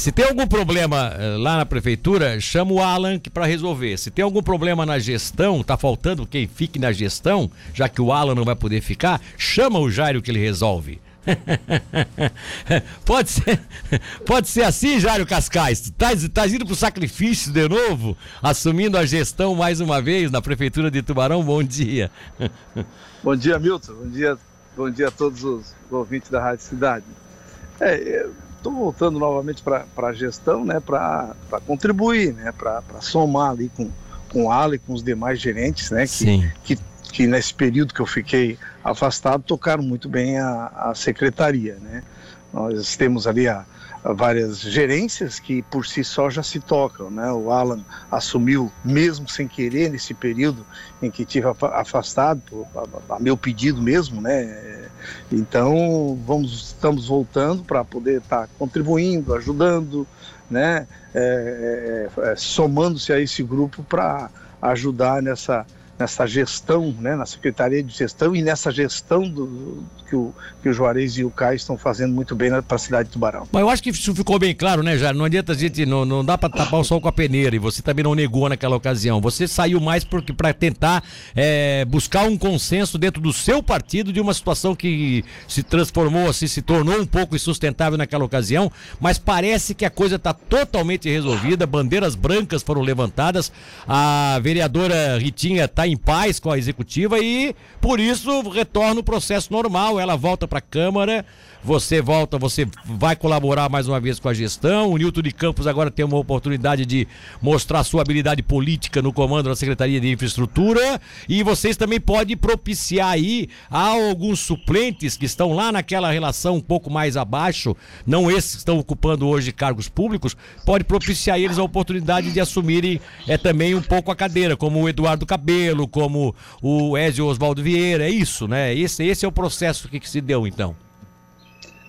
Se tem algum problema eh, lá na prefeitura, chama o Alan para resolver. Se tem algum problema na gestão, tá faltando quem fique na gestão, já que o Alan não vai poder ficar, chama o Jairo que ele resolve. pode ser, pode ser assim, Jairo Cascais. Tá, tá indo pro sacrifício de novo, assumindo a gestão mais uma vez na prefeitura de Tubarão. Bom dia. Bom dia, Milton. Bom dia, bom dia a todos os ouvintes da Rádio Cidade. É, estou voltando novamente para a gestão, né, para contribuir, né, para somar ali com, com o e com os demais gerentes, né, que, que, que, nesse período que eu fiquei afastado tocaram muito bem a, a secretaria, né. Nós temos ali a, várias gerências que por si só já se tocam, né? O Alan assumiu mesmo sem querer nesse período em que tive afastado, a, a meu pedido mesmo, né? Então vamos, estamos voltando para poder estar tá contribuindo, ajudando, né? É, é, é, somando-se a esse grupo para ajudar nessa nessa gestão, né, na Secretaria de Gestão e nessa gestão do, que, o, que o Juarez e o Caio estão fazendo muito bem para a cidade de Tubarão. Mas eu acho que isso ficou bem claro, né, Jair? Não adianta a gente, não, não dá para tapar o sol com a peneira e você também não negou naquela ocasião. Você saiu mais porque para tentar é, buscar um consenso dentro do seu partido de uma situação que se transformou, assim, se tornou um pouco insustentável naquela ocasião, mas parece que a coisa está totalmente resolvida, bandeiras brancas foram levantadas, a vereadora Ritinha está em paz com a executiva e por isso retorna o processo normal. Ela volta para a Câmara você volta, você vai colaborar mais uma vez com a gestão. O Nilton de Campos agora tem uma oportunidade de mostrar sua habilidade política no comando da Secretaria de Infraestrutura. E vocês também podem propiciar aí a alguns suplentes que estão lá naquela relação um pouco mais abaixo, não esses que estão ocupando hoje cargos públicos, pode propiciar eles a oportunidade de assumirem é, também um pouco a cadeira, como o Eduardo Cabelo, como o Ezio Oswaldo Vieira. É isso, né? Esse, esse é o processo que, que se deu então.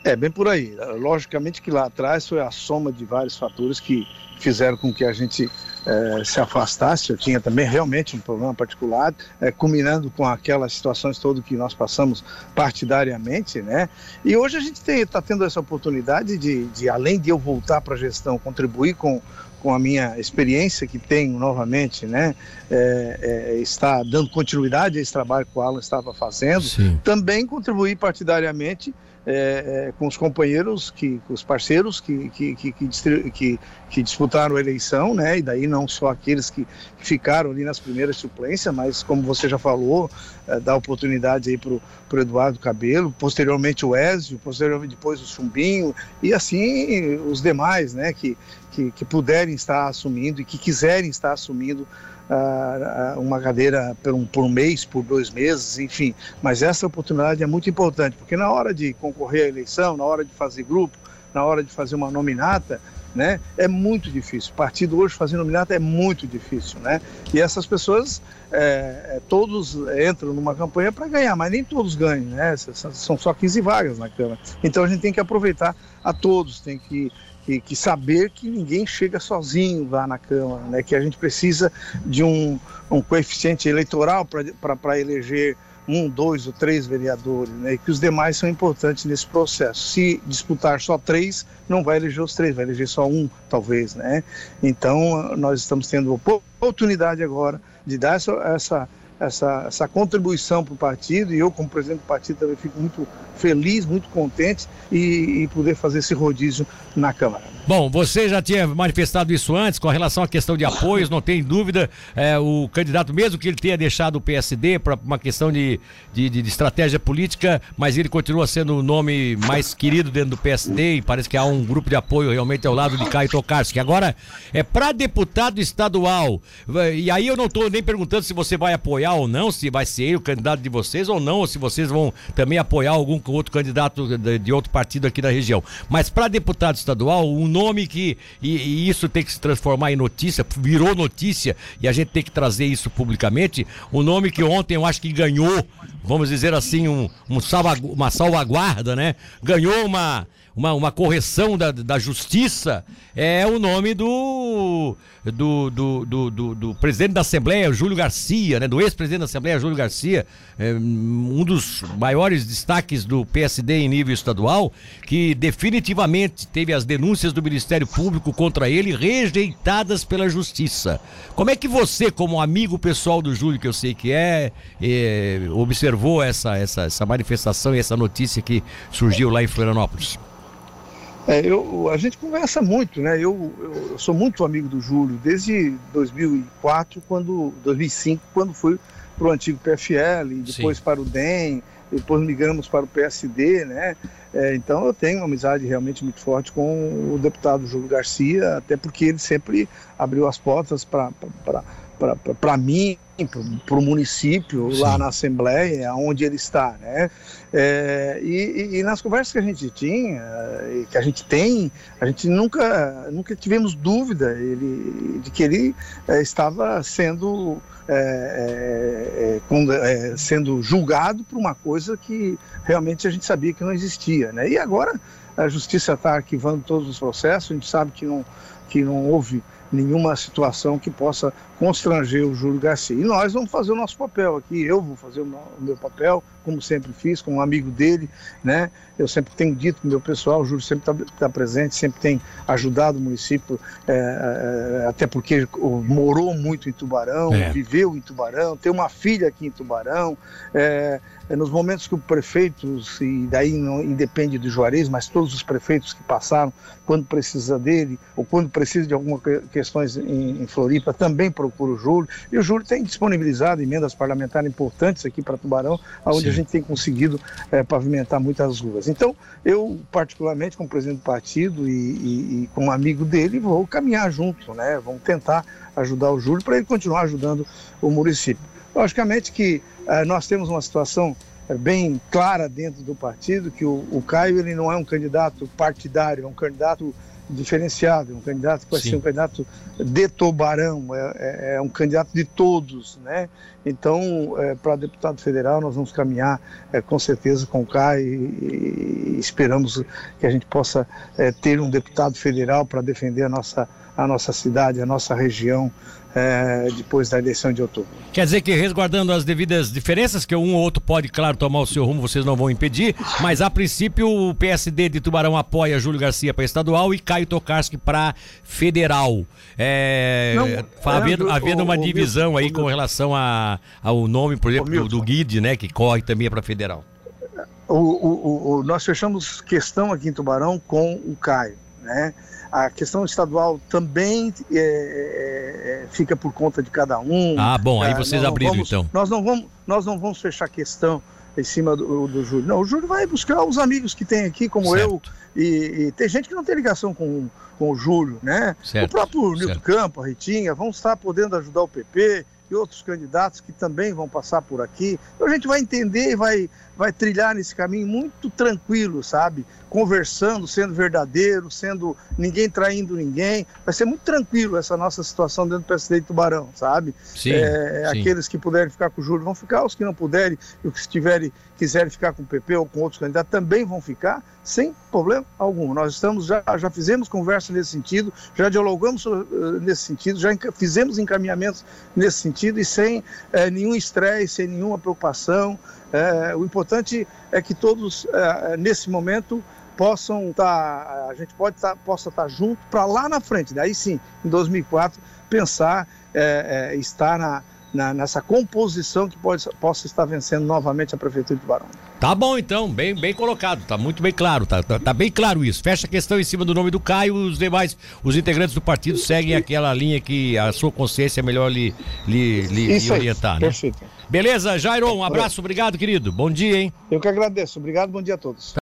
É, bem por aí. Logicamente que lá atrás foi a soma de vários fatores que fizeram com que a gente é, se afastasse. Eu tinha também realmente um problema particular, é, culminando com aquelas situações todas que nós passamos partidariamente, né? E hoje a gente está tendo essa oportunidade de, de, além de eu voltar para a gestão, contribuir com, com a minha experiência que tenho novamente, né, é, é, está dando continuidade a esse trabalho que o Alan estava fazendo, Sim. também contribuir partidariamente é, é, com os companheiros, que, com os parceiros que, que, que, que, disputaram a eleição, né? E daí não só aqueles que ficaram ali nas primeiras suplências, mas como você já falou, é, dar oportunidade aí para o Eduardo Cabelo, posteriormente o Ézio, posteriormente depois o Chumbinho, e assim os demais, né? Que, que, que puderem estar assumindo e que quiserem estar assumindo uma cadeira por um, por um mês, por dois meses, enfim. Mas essa oportunidade é muito importante, porque na hora de concorrer à eleição, na hora de fazer grupo, na hora de fazer uma nominata, né? É muito difícil. Partido hoje fazer nominata é muito difícil, né? E essas pessoas, é, é todos entram numa campanha para ganhar, mas nem todos ganham, né? São só 15 vagas na Câmara. Então a gente tem que aproveitar a todos, tem que que, que, saber que ninguém chega sozinho lá na Câmara, né? que a gente precisa de um, um coeficiente eleitoral para eleger um, dois ou três vereadores, né? e que os demais são importantes nesse processo. Se disputar só três, não vai eleger os três, vai eleger só um, talvez. Né? Então, nós estamos tendo oportunidade agora de dar essa, essa essa, essa contribuição para o partido e eu, como presidente do partido, também fico muito feliz, muito contente e, e poder fazer esse rodízio na Câmara. Bom, você já tinha manifestado isso antes com relação à questão de apoios, não tem dúvida. É, o candidato, mesmo que ele tenha deixado o PSD para uma questão de, de, de, estratégia política, mas ele continua sendo o nome mais querido dentro do PSD e parece que há um grupo de apoio realmente ao lado de Caio Tokarski. Agora, é para deputado estadual. E aí eu não estou nem perguntando se você vai apoiar ou não, se vai ser ele o candidato de vocês ou não, ou se vocês vão também apoiar algum outro candidato de, de outro partido aqui da região. Mas para deputado estadual, o nome que. E, e, isso tem que se transformar em notícia, virou notícia, e a gente tem que trazer isso publicamente. O nome que ontem eu acho que ganhou, vamos dizer assim, um, um salva, uma salvaguarda, né? Ganhou uma. Uma, uma correção da, da justiça é o nome do do do, do, do, do, presidente da Assembleia, Júlio Garcia, né? Do ex-presidente da Assembleia, Júlio Garcia, é, um dos maiores destaques do PSD em nível estadual, que definitivamente teve as denúncias do Ministério Público contra ele rejeitadas pela Justiça. Como é que você, como amigo pessoal do Júlio, que eu sei que é, é observou essa, essa, essa manifestação e essa notícia que surgiu lá em Florianópolis? É, eu, a gente conversa muito, né? Eu, eu, sou muito amigo do Júlio desde 2004, quando 2005, quando fui para o antigo PFL, e depois Sim. para o DEM, depois migramos para o PSD, né? É, então eu tenho uma amizade realmente muito forte com o deputado Júlio Garcia, até porque ele sempre abriu as portas para para mim, para o município, Sim. lá na Assembleia, onde ele está. Né? É, e, e, nas conversas que a gente tinha, que a gente tem, a gente nunca, nunca tivemos dúvida ele, de que ele é, estava sendo, é, é, é sendo julgado por uma coisa que realmente a gente sabia que não existia. Né? E agora a justiça está arquivando todos os processos, a gente sabe que não, que não houve nenhuma situação que possa constranger o Júlio Garcia. E nós vamos fazer o nosso papel aqui, eu vou fazer o meu papel, como sempre fiz, como amigo dele, né? Eu sempre tenho dito para o meu pessoal, o Júlio sempre está tá presente, sempre tem ajudado o município, é, é, até porque morou muito em Tubarão, é. viveu em Tubarão, tem uma filha aqui em Tubarão, é, é, nos momentos que o prefeito, e daí não independe do Juarez, mas todos os prefeitos que passaram, quando precisa dele, ou quando precisa de algumas questões em, em Floripa, também procura o Júlio. E o Júlio tem disponibilizado emendas parlamentares importantes aqui para Tubarão, onde Sim. a gente tem conseguido é, pavimentar muitas ruas. Então, eu, particularmente, como presidente do partido e, e, e como amigo dele, vou caminhar junto, né? Vamos tentar ajudar o Júlio para ele continuar ajudando o município. Logicamente que uh, nós temos uma situação uh, bem clara dentro do partido, que o, o, Caio ele não é um candidato partidário, é um candidato diferenciado, é um candidato que vai Sim. ser um candidato de Tubarão, é, é, é, um candidato de todos, né? Então, é, para deputado federal, nós vamos caminhar é, com certeza com o Caio e, e, esperamos que a gente possa é, ter um deputado federal para defender a nossa, a nossa cidade, a nossa região, depois da eleição de outubro. Quer dizer que resguardando as devidas diferenças, que um ou outro pode, claro, tomar o seu rumo, vocês não vão impedir, mas a princípio o PSD de Tubarão apoia Júlio Garcia para estadual e Caio Tokarski para federal. É, não, havendo, é, havendo uma o, divisão o, aí o, com relação a, ao nome, por exemplo, do, do Guide, né, que corre também para federal. O, nós fechamos questão aqui em Tubarão com o Caio, né? A questão estadual também é, é, é, fica por conta de cada um. Ah, bom, aí ah, vocês abriram vamos, então. Nós não, vamos, nós não vamos fechar questão em cima do, do Júlio. Não, o Júlio vai buscar os amigos que tem aqui, como certo. eu, e, e, tem gente que não tem ligação com, com o Júlio, né? Certo. O próprio Nilton Campo, a Ritinha, vão estar podendo ajudar o PP e outros candidatos que também vão passar por aqui. Então a gente vai entender e vai, vai trilhar nesse caminho muito tranquilo, sabe? Conversando, sendo verdadeiro, sendo ninguém traindo ninguém. Vai ser muito tranquilo essa nossa situação dentro do PSD de Tubarão, sabe? Sim, é, sim. Aqueles que puderem ficar com o Júlio vão ficar, os que não puderem e os que estiverem, quiserem ficar com o PP ou com outros candidatos também vão ficar, sem problema algum. Nós estamos já, já fizemos conversa nesse sentido, já dialogamos uh, nesse sentido, já fizemos encaminhamentos nesse sentido e sem uh, nenhum estresse, sem nenhuma preocupação. Uh, o importante é que todos, nesse momento, possam estar, tá, a gente pode tá, possa estar tá junto para lá na frente, daí sim, em 2004, pensar, estar na na, nessa composição que pode, possa estar vencendo novamente a Prefeitura de Barão. Tá bom, então, bem, bem colocado, tá muito bem claro, tá, tá, tá, bem claro isso. Fecha a questão em cima do nome do Caio, os demais, os integrantes do partido seguem aquela linha que a sua consciência é melhor lhe, lhe, lhe, lhe orientar, né? Perfeito. Beleza, Jairo, um abraço, obrigado, querido. Bom dia, hein? Eu que agradeço, obrigado, bom dia a todos.